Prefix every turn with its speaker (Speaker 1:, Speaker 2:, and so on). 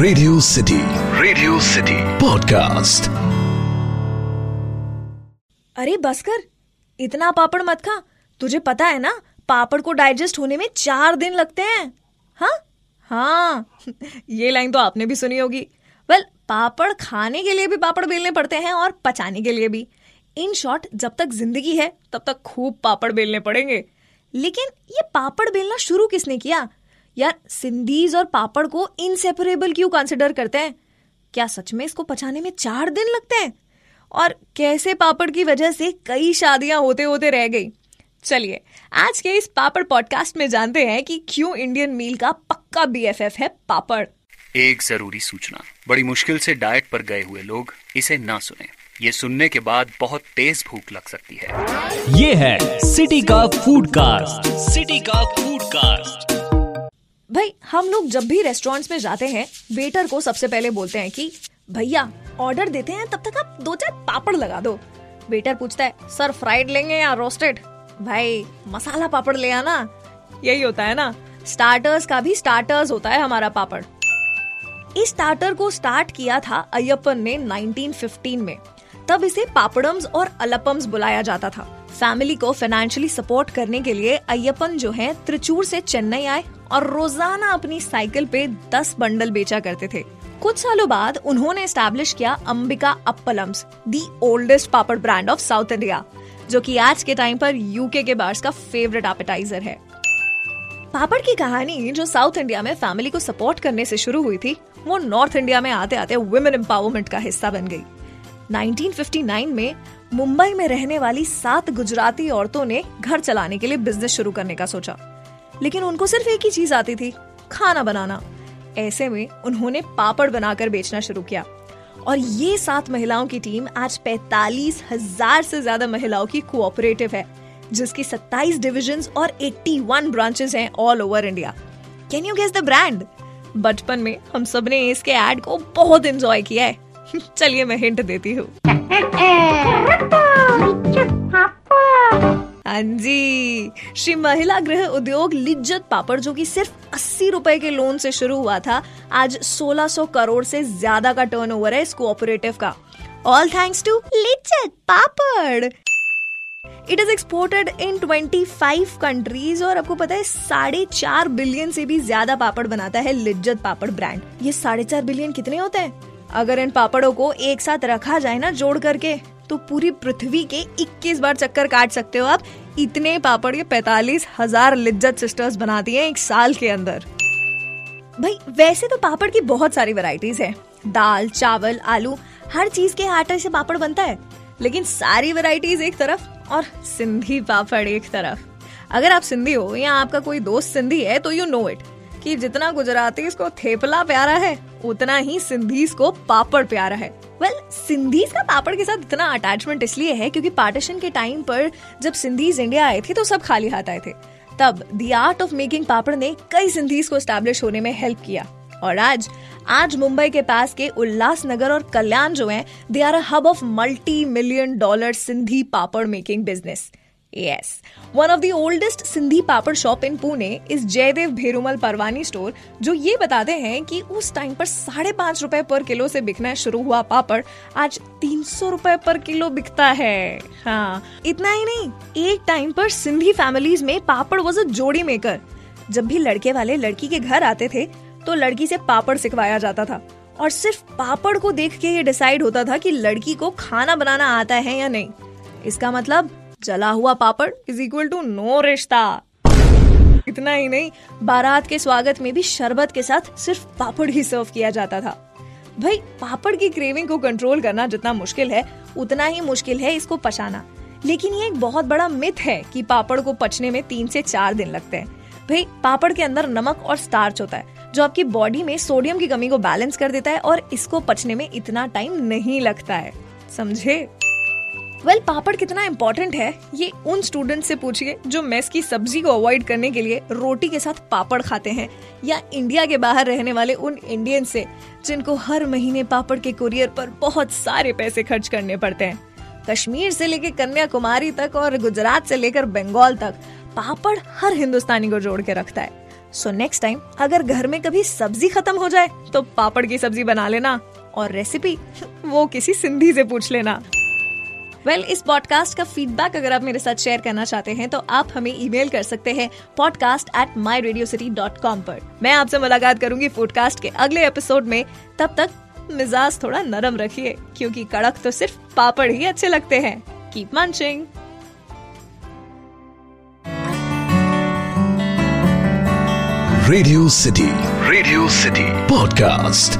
Speaker 1: Radio City Radio City podcast
Speaker 2: अरे बस कर इतना पापड़ मत खा। तुझे पता है ना, पापड़ को डाइजेस्ट होने में चार दिन लगते हैं। हाँ? हाँ। ये लाइन तो आपने भी सुनी होगी। वेल पापड़ खाने के लिए भी पापड़ बेलने पड़ते हैं और पचाने के लिए भी। इन शॉर्ट जब तक ज़िंदगी है, तब तक खूब पापड़ बेलने पड़ेंगे। लेकिन ये पापड़ बेलना शुरू किसने किया? यार सिंधीज और पापड़ को इनसेपरेबल क्यों कंसिडर करते हैं? क्या सच में इसको पचाने में चार दिन लगते हैं? और कैसे पापड़ की वजह से कई शादियाँ होते होते रह गई? चलिए आज के इस पापड़ पॉडकास्ट में जानते हैं कि क्यों इंडियन मील का पक्का बीएफएफ है पापड़।
Speaker 3: एक ज़रूरी सूचना बड़ी मुश्किल से डाइट पर गए हुए लोग इसे ना सुने। ये सुनने के बाद बहुत तेज भूख लग सकती है।
Speaker 4: ये है सिटी का फ़ूड कास्ट सिटी का फ़ूड कास्ट
Speaker 2: भाई, हम लोग जब भी रेस्टोरेंट्स में जाते हैं वेटर को सबसे पहले बोलते हैं कि, भैया ऑर्डर देते हैं, तब तक आप दो चार पापड़ लगा दो। वेटर पूछता है सर फ्राइड लेंगे या रोस्टेड भाई, मसाला पापड़ ले आना। यही होता है ना। स्टार्टर्स का भी स्टार्टर्स होता है हमारा पापड़। इस स्टार्टर को स्टार्ट किया था अय्यप्पन ने 1915 में। तब इसे पापड़म्स और अलपम्स बुलाया जाता था। फैमिली को फाइनेंशियली सपोर्ट करने के लिए अय्यप्पन जो है, त्रिचूर से चेन्नई आए और रोज़ाना अपनी साइकिल पे 10 बंडल बेचा करते थे। कुछ सालों बाद उन्होंने स्टैब्लिश किया Ambika Appalams the oldest papad brand of South India जो कि आज के टाइम पर यूके के बार्स का फेवरेट एपेटाइजर है। पापड़ की कहानी जो साउथ इंडिया में फैमिली को सपोर्ट करने से शुरू हुई थी, वो नॉर्थ इंडिया में आते आते वुमेन एम्पावरमेंट का हिस्सा बन गई। 1959 में मुंबई में रहने वाली सात गुजराती औरतों ने घर चलाने के लिए बिज़नेस शुरू करने का सोचा। लेकिन उनको सिर्फ़ एक ही चीज़ आती थी, खाना बनाना। ऐसे में उन्होंने पापड़ बनाकर बेचना शुरू किया। और ये सात महिलाओं की टीम आज पैतालीस हज़ार से ज़्यादा महिलाओं की कोऑपरेटिव है, जिसकी 27 डिविजन्स और 81 ब्रांचेस हैं all over India can you guess the brand बचपन में हम सबने इसके एड को बहुत एंजॉय किया है। चलिए मैं हिंट देती हूँ। हाँ जी। श्री महिला गृह उद्योग लिज्जत पापड़, जो कि सिर्फ़ अस्सी रुपए के लोन से शुरू हुआ था, आज 1600 करोड़ से ज़्यादा का टर्नओवर है इस कोऑपरेटिव का। All thanks to Lijjat Papad. It is exported in 25 countries और आपको पता है, साढ़े चार बिलियन से भी ज़्यादा पापड़ बनाता है लिज्जत पापड़ ब्रांड ये साढ़े चार बिलियन कितने होते हैं? अगर इन पापड़ों को एक साथ रखा जाए ना जोड़ करके तो पूरी पृथ्वी के 21 बार चक्कर काट सकते हो आप। इतने पापड़ ये पैतालीस हज़ार लिज्जत सिस्टर्स बनाती हैं एक साल के अंदर। भाई, वैसे तो पापड़ की बहुत सारी वैरायटीज है। दाल, चावल, आलू, हर चीज़ के आटे से पापड़ बनता है। लेकिन सारी वैरायटीज एक तरफ़ और सिंधी पापड़ एक तरफ़। अगर आप सिंधी हो या आपका कोई दोस्त सिंधी है तो यू नो इट कि जितना गुजराती इसको थेपला प्यारा है उतना ही सिंधीज को पापड़ प्यारा है। वेल well, सिंधीज का पापड़ के साथ इतना अटैचमेंट इसलिए है क्योंकि पार्टीशन के टाइम पर जब सिंधीज इंडिया आए थे तो सब खाली हाथ आए थे। तब the art of making papad ने कई सिंधीज को स्टैब्लिश होने में हेल्प किया। और आज आज मुंबई के पास के उल्लास नगर और कल्याण जो हैं they are a hub of multi million dollar Sindhi papad making business Yes. One of the oldest Sindhi papad shop in Pune is Jaidev Bherumal Parwani store जो ये बताते हैं कि उस टाइम पर साढ़े पाँच रुपए पर किलो से बिकना शुरू हुआ पापड़। आज तीन सौ रुपए पर किलो बिकता है। हाँ इतना ही नहीं, एक टाइम पर सिंधी फैमिलीज़ में पापड़ वॉज़ अ जोड़ी मेकर जब भी लड़के वाले लड़की के घर आते थे तो लड़की से पापड़ सिखवाया जाता था। और सिर्फ़ पापड़ को देख के ये डिसाइड होता था कि लड़की को खाना बनाना आता है या नहीं। इसका मतलब जला हुआ पापड़ इज़ इक्वल टू नो रिश्ता। इतना ही नहीं, बारात के स्वागत में भी शरबत के साथ सिर्फ़ पापड़ ही सर्व किया जाता था। भाई, पापड़ की क्रेविंग को कंट्रोल करना जितना मुश्किल है, उतना ही मुश्किल है इसको पचाना। लेकिन ये एक बहुत बड़ा मिथ है कि पापड़ को पचने में तीन से चार दिन लगते हैं। भाई, पापड़ के अंदर नमक और स्टार्च होता है, जो आपकी बॉडी में सोडियम की कमी को बैलेंस कर देता है और इसको पचने में इतना टाइम नहीं लगता है। समझे? वेल well, पापड़ कितना इम्पोर्टेंट है ये उन स्टूडेंट से पूछिए जो मेस की सब्ज़ी को अवॉइड करने के लिए रोटी के साथ पापड़ खाते हैं या इंडिया के बाहर रहने वाले उन इंडियन से जिनको हर महीने पापड़ के कुरियर पर बहुत सारे पैसे खर्च करने पड़ते हैं। कश्मीर से लेकर कन्याकुमारी तक और गुजरात से लेकर बंगाल तक पापड़ हर हिंदुस्तानी को जोड़ के रखता है। सो नेक्स्ट टाइम अगर घर में कभी सब्ज़ी खत्म हो जाए तो पापड़ की सब्ज़ी बना लेना और रेसिपी वो किसी सिंधी से पूछ लेना। वेल well, इस पॉडकास्ट का फीडबैक अगर आप मेरे साथ शेयर करना चाहते हैं तो आप हमें ईमेल कर सकते हैं podcast at my radio city dot com पर। मैं आपसे मुलाकात करूँगी पॉडकास्ट के अगले एपिसोड में। तब तक मिजाज थोड़ा नरम रखिए क्योंकि कड़क तो सिर्फ़ पापड़ ही अच्छे लगते हैं। Keep munching
Speaker 1: Radio City Radio City podcast